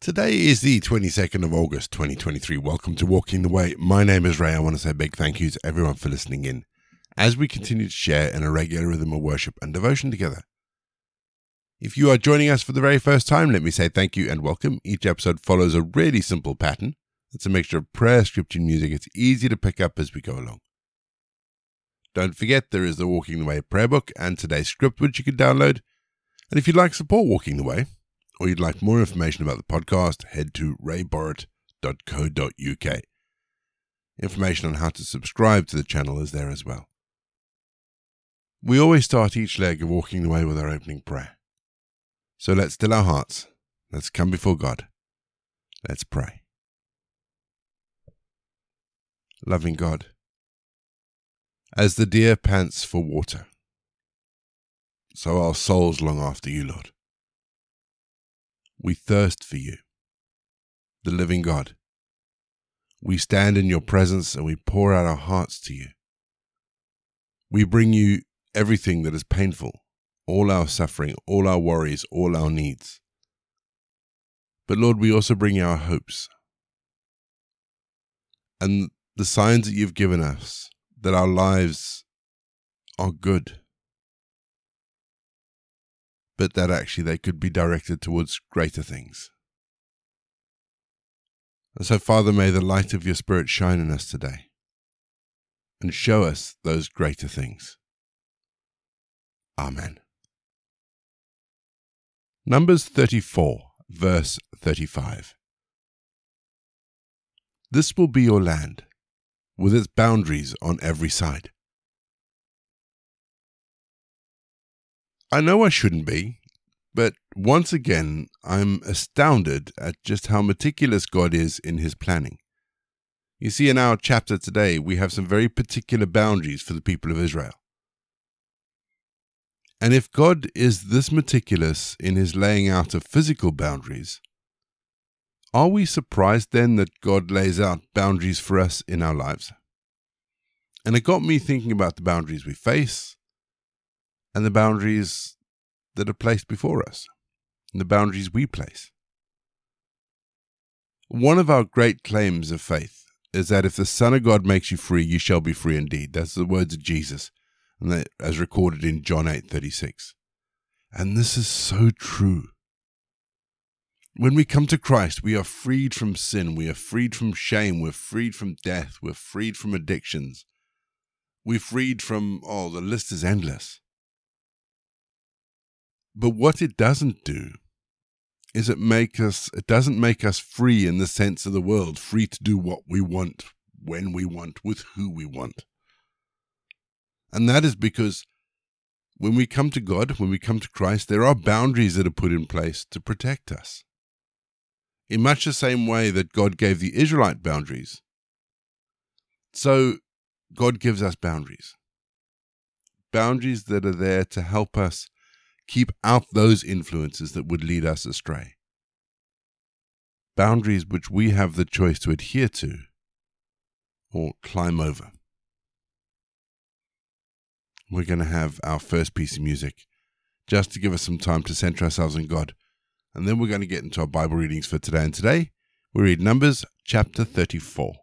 Today is the 22nd of August 2023. Welcome to Walking the Way. My name is Ray. I want to say a big thank you to everyone for listening in as we continue to share in a regular rhythm of worship and devotion together. If you are joining us for the very first time, let me say thank you and welcome. Each episode follows a really simple pattern. It's a mixture of prayer, scripture, and music. It's easy to pick up as we go along. Don't forget there is the Walking the Way prayer book and today's script, which you can download. And if you'd like support Walking the Way, or you'd like more information about the podcast, head to rayborrett.co.uk. Information on how to subscribe to the channel is there as well. We always start each leg of Walking the Way with our opening prayer. So let's still our hearts. Let's come before God. Let's pray. Loving God, as the deer pants for water, so our souls long after you, Lord. We thirst for you, the living God. We stand in your presence and we pour out our hearts to you. We bring you everything that is painful, all our suffering, all our worries, all our needs. But Lord, we also bring our hopes and the signs that you've given us that our lives are good, but that actually they could be directed towards greater things. And so, Father, may the light of your Spirit shine in us today and show us those greater things. Amen. Numbers 34, verse 35. This will be your land, with its boundaries on every side. I know I shouldn't be, but once again, I'm astounded at just how meticulous God is in his planning. You see, in our chapter today, we have some very particular boundaries for the people of Israel. And if God is this meticulous in his laying out of physical boundaries, are we surprised then that God lays out boundaries for us in our lives? And it got me thinking about the boundaries we face and the boundaries that are placed before us, and the boundaries we place. One of our great claims of faith is that if the Son of God makes you free, you shall be free indeed. That's the words of Jesus and that, as recorded in John 8:36. And this is so true. When we come to Christ, we are freed from sin, we are freed from shame, we're freed from death, we're freed from addictions. We're freed from oh, the list is endless. But what it doesn't do is it make us it doesn't make us free in the sense of the world, free to do what we want, when we want, with who we want. And that is because when we come to God, when we come to Christ, there are boundaries that are put in place to protect us. In much the same way that God gave the Israelite boundaries, so God gives us boundaries. Boundaries that are there to help us keep out those influences that would lead us astray. Boundaries which we have the choice to adhere to or climb over we're going to have our first piece of music just to give us some time to center ourselves in God. And then we're going to get into our Bible readings for today. And today we read Numbers chapter 34.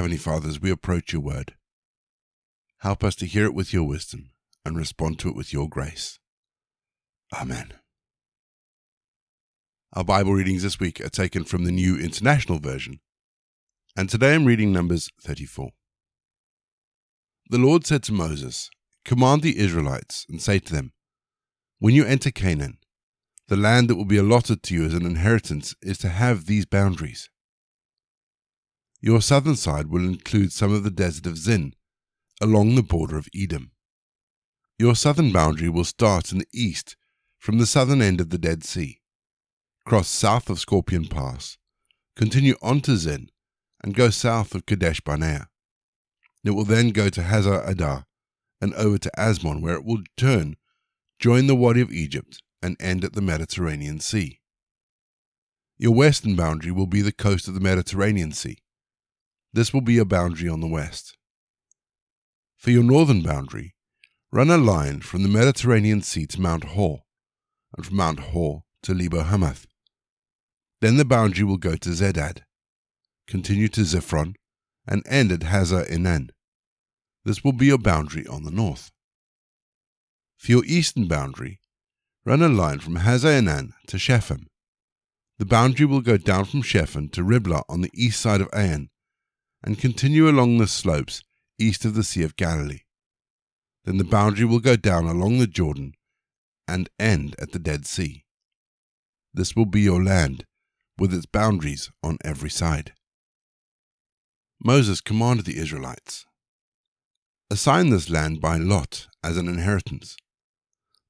Heavenly Father, as we approach your word, help us to hear it with your wisdom and respond to it with your grace. Amen. Our Bible readings this week are taken from the New International Version, and today I'm reading Numbers 34. The Lord said to Moses, Command the Israelites and say to them, When you enter Canaan, the land that will be allotted to you as an inheritance is to have these boundaries. Your southern side will include some of the desert of Zin, along the border of Edom. Your southern boundary will start in the east from the southern end of the Dead Sea, cross south of Scorpion Pass, continue on to Zin, and go south of Kadesh Barnea. It will then go to Hazar Addar and over to Azmon, where it will turn, join the Wadi of Egypt, and end at the Mediterranean Sea. Your western boundary will be the coast of the Mediterranean Sea this will be a boundary on the west. For your northern boundary, run a line from the Mediterranean Sea to Mount Hor, and from Mount Hor to Lebo Hamath. Then the boundary will go to Zedad, continue to Ziphron, and end at Hazar Enan. This will be your boundary on the north. For your eastern boundary, run a line from Hazar Enan to Shepham. The boundary will go down from Shepham to Riblah on the east side of Ain and continue along the slopes east of the Sea of Galilee. Then the boundary will go down along the Jordan and end at the Dead Sea. This will be your land, with its boundaries on every side. Moses commanded the Israelites Assign this land by lot as an inheritance.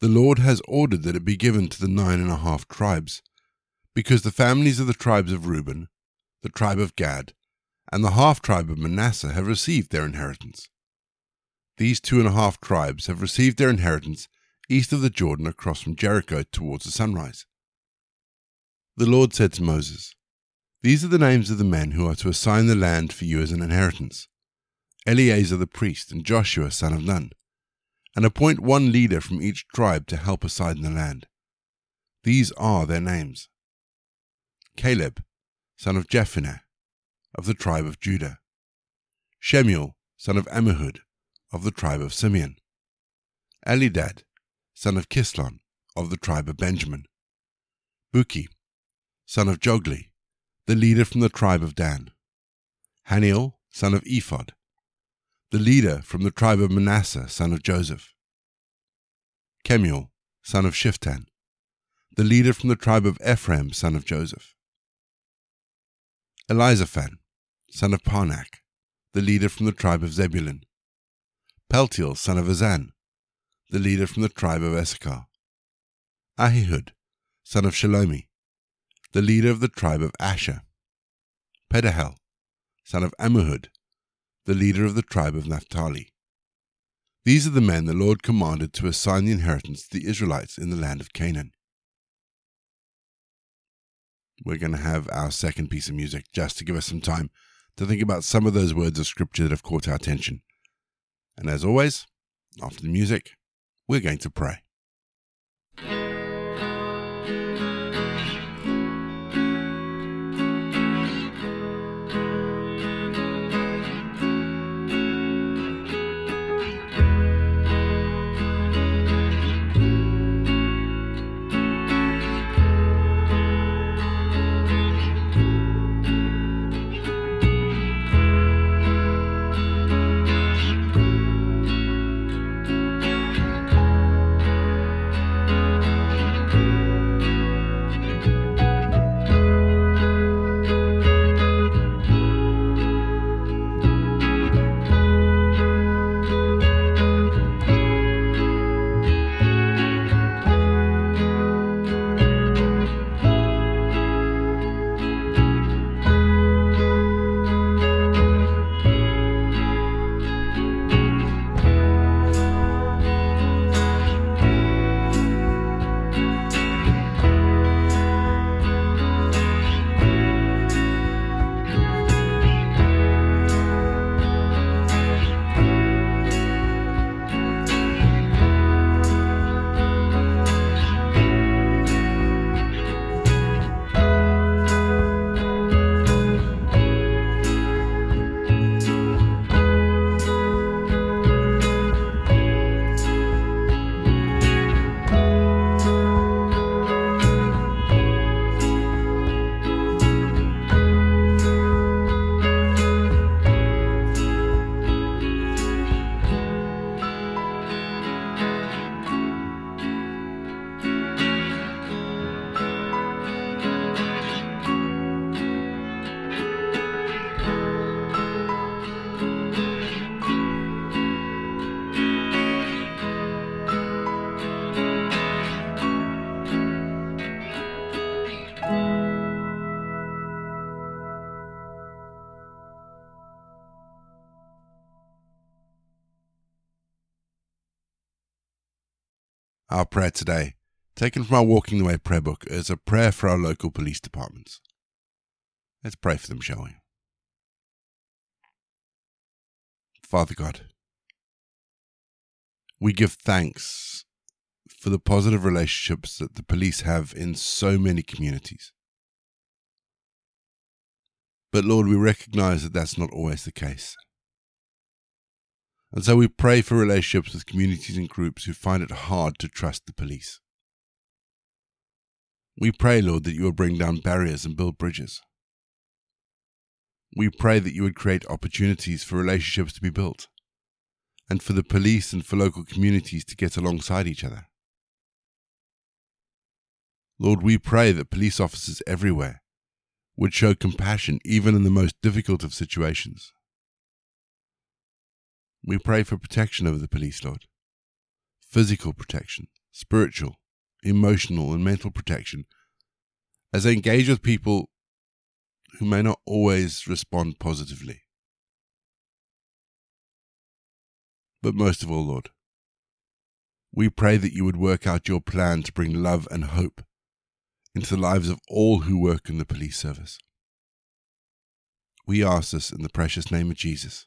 The Lord has ordered that it be given to the nine and a half tribes, because the families of the tribes of Reuben, the tribe of Gad, and the half tribe of Manasseh have received their inheritance. These two and a half tribes have received their inheritance east of the Jordan across from Jericho towards the sunrise. The Lord said to Moses, These are the names of the men who are to assign the land for you as an inheritance Eleazar the priest and Joshua son of Nun, and appoint one leader from each tribe to help assign the land. These are their names Caleb, son of Jephunneh, of the tribe of Judah, Shemuel, son of Ammihud, of the tribe of Simeon, Elidad, son of Kislon, of the tribe of Benjamin, Bukki, son of Jogli, the leader from the tribe of Dan, Hanniel, son of Ephod, the leader from the tribe of Manasseh, son of Joseph, Kemuel, son of Shiphtan, the leader from the tribe of Ephraim, son of Joseph, Elizaphan, son of Parnak, the leader from the tribe of Zebulun, Paltiel, son of Azzan, the leader from the tribe of Issachar, Ahihud, son of Shelomi, the leader of the tribe of Asher, Pedahel, son of Ammihud, the leader of the tribe of Naphtali. These are the men the Lord commanded to assign the inheritance to the Israelites in the land of Canaan. We're going to have our second piece of music just to give us some time to think about some of those words of scripture that have caught our attention. And as always, after the music, we're going to pray. Our prayer today, taken from our Walking the Way prayer book, is a prayer for our local police departments. Let's pray for them, shall we? Father God, we give thanks for the positive relationships that the police have in so many communities. But Lord, we recognize that that's not always the case. And so we pray for relationships with communities and groups who find it hard to trust the police. We pray, Lord, that you will bring down barriers and build bridges. We pray that you would create opportunities for relationships to be built and for the police and for local communities to get alongside each other. Lord, we pray that police officers everywhere would show compassion even in the most difficult of situations. We pray for protection over the police, Lord. Physical protection, spiritual, emotional, and mental protection as they engage with people who may not always respond positively. But most of all, Lord, we pray that you would work out your plan to bring love and hope into the lives of all who work in the police service. We ask this in the precious name of Jesus,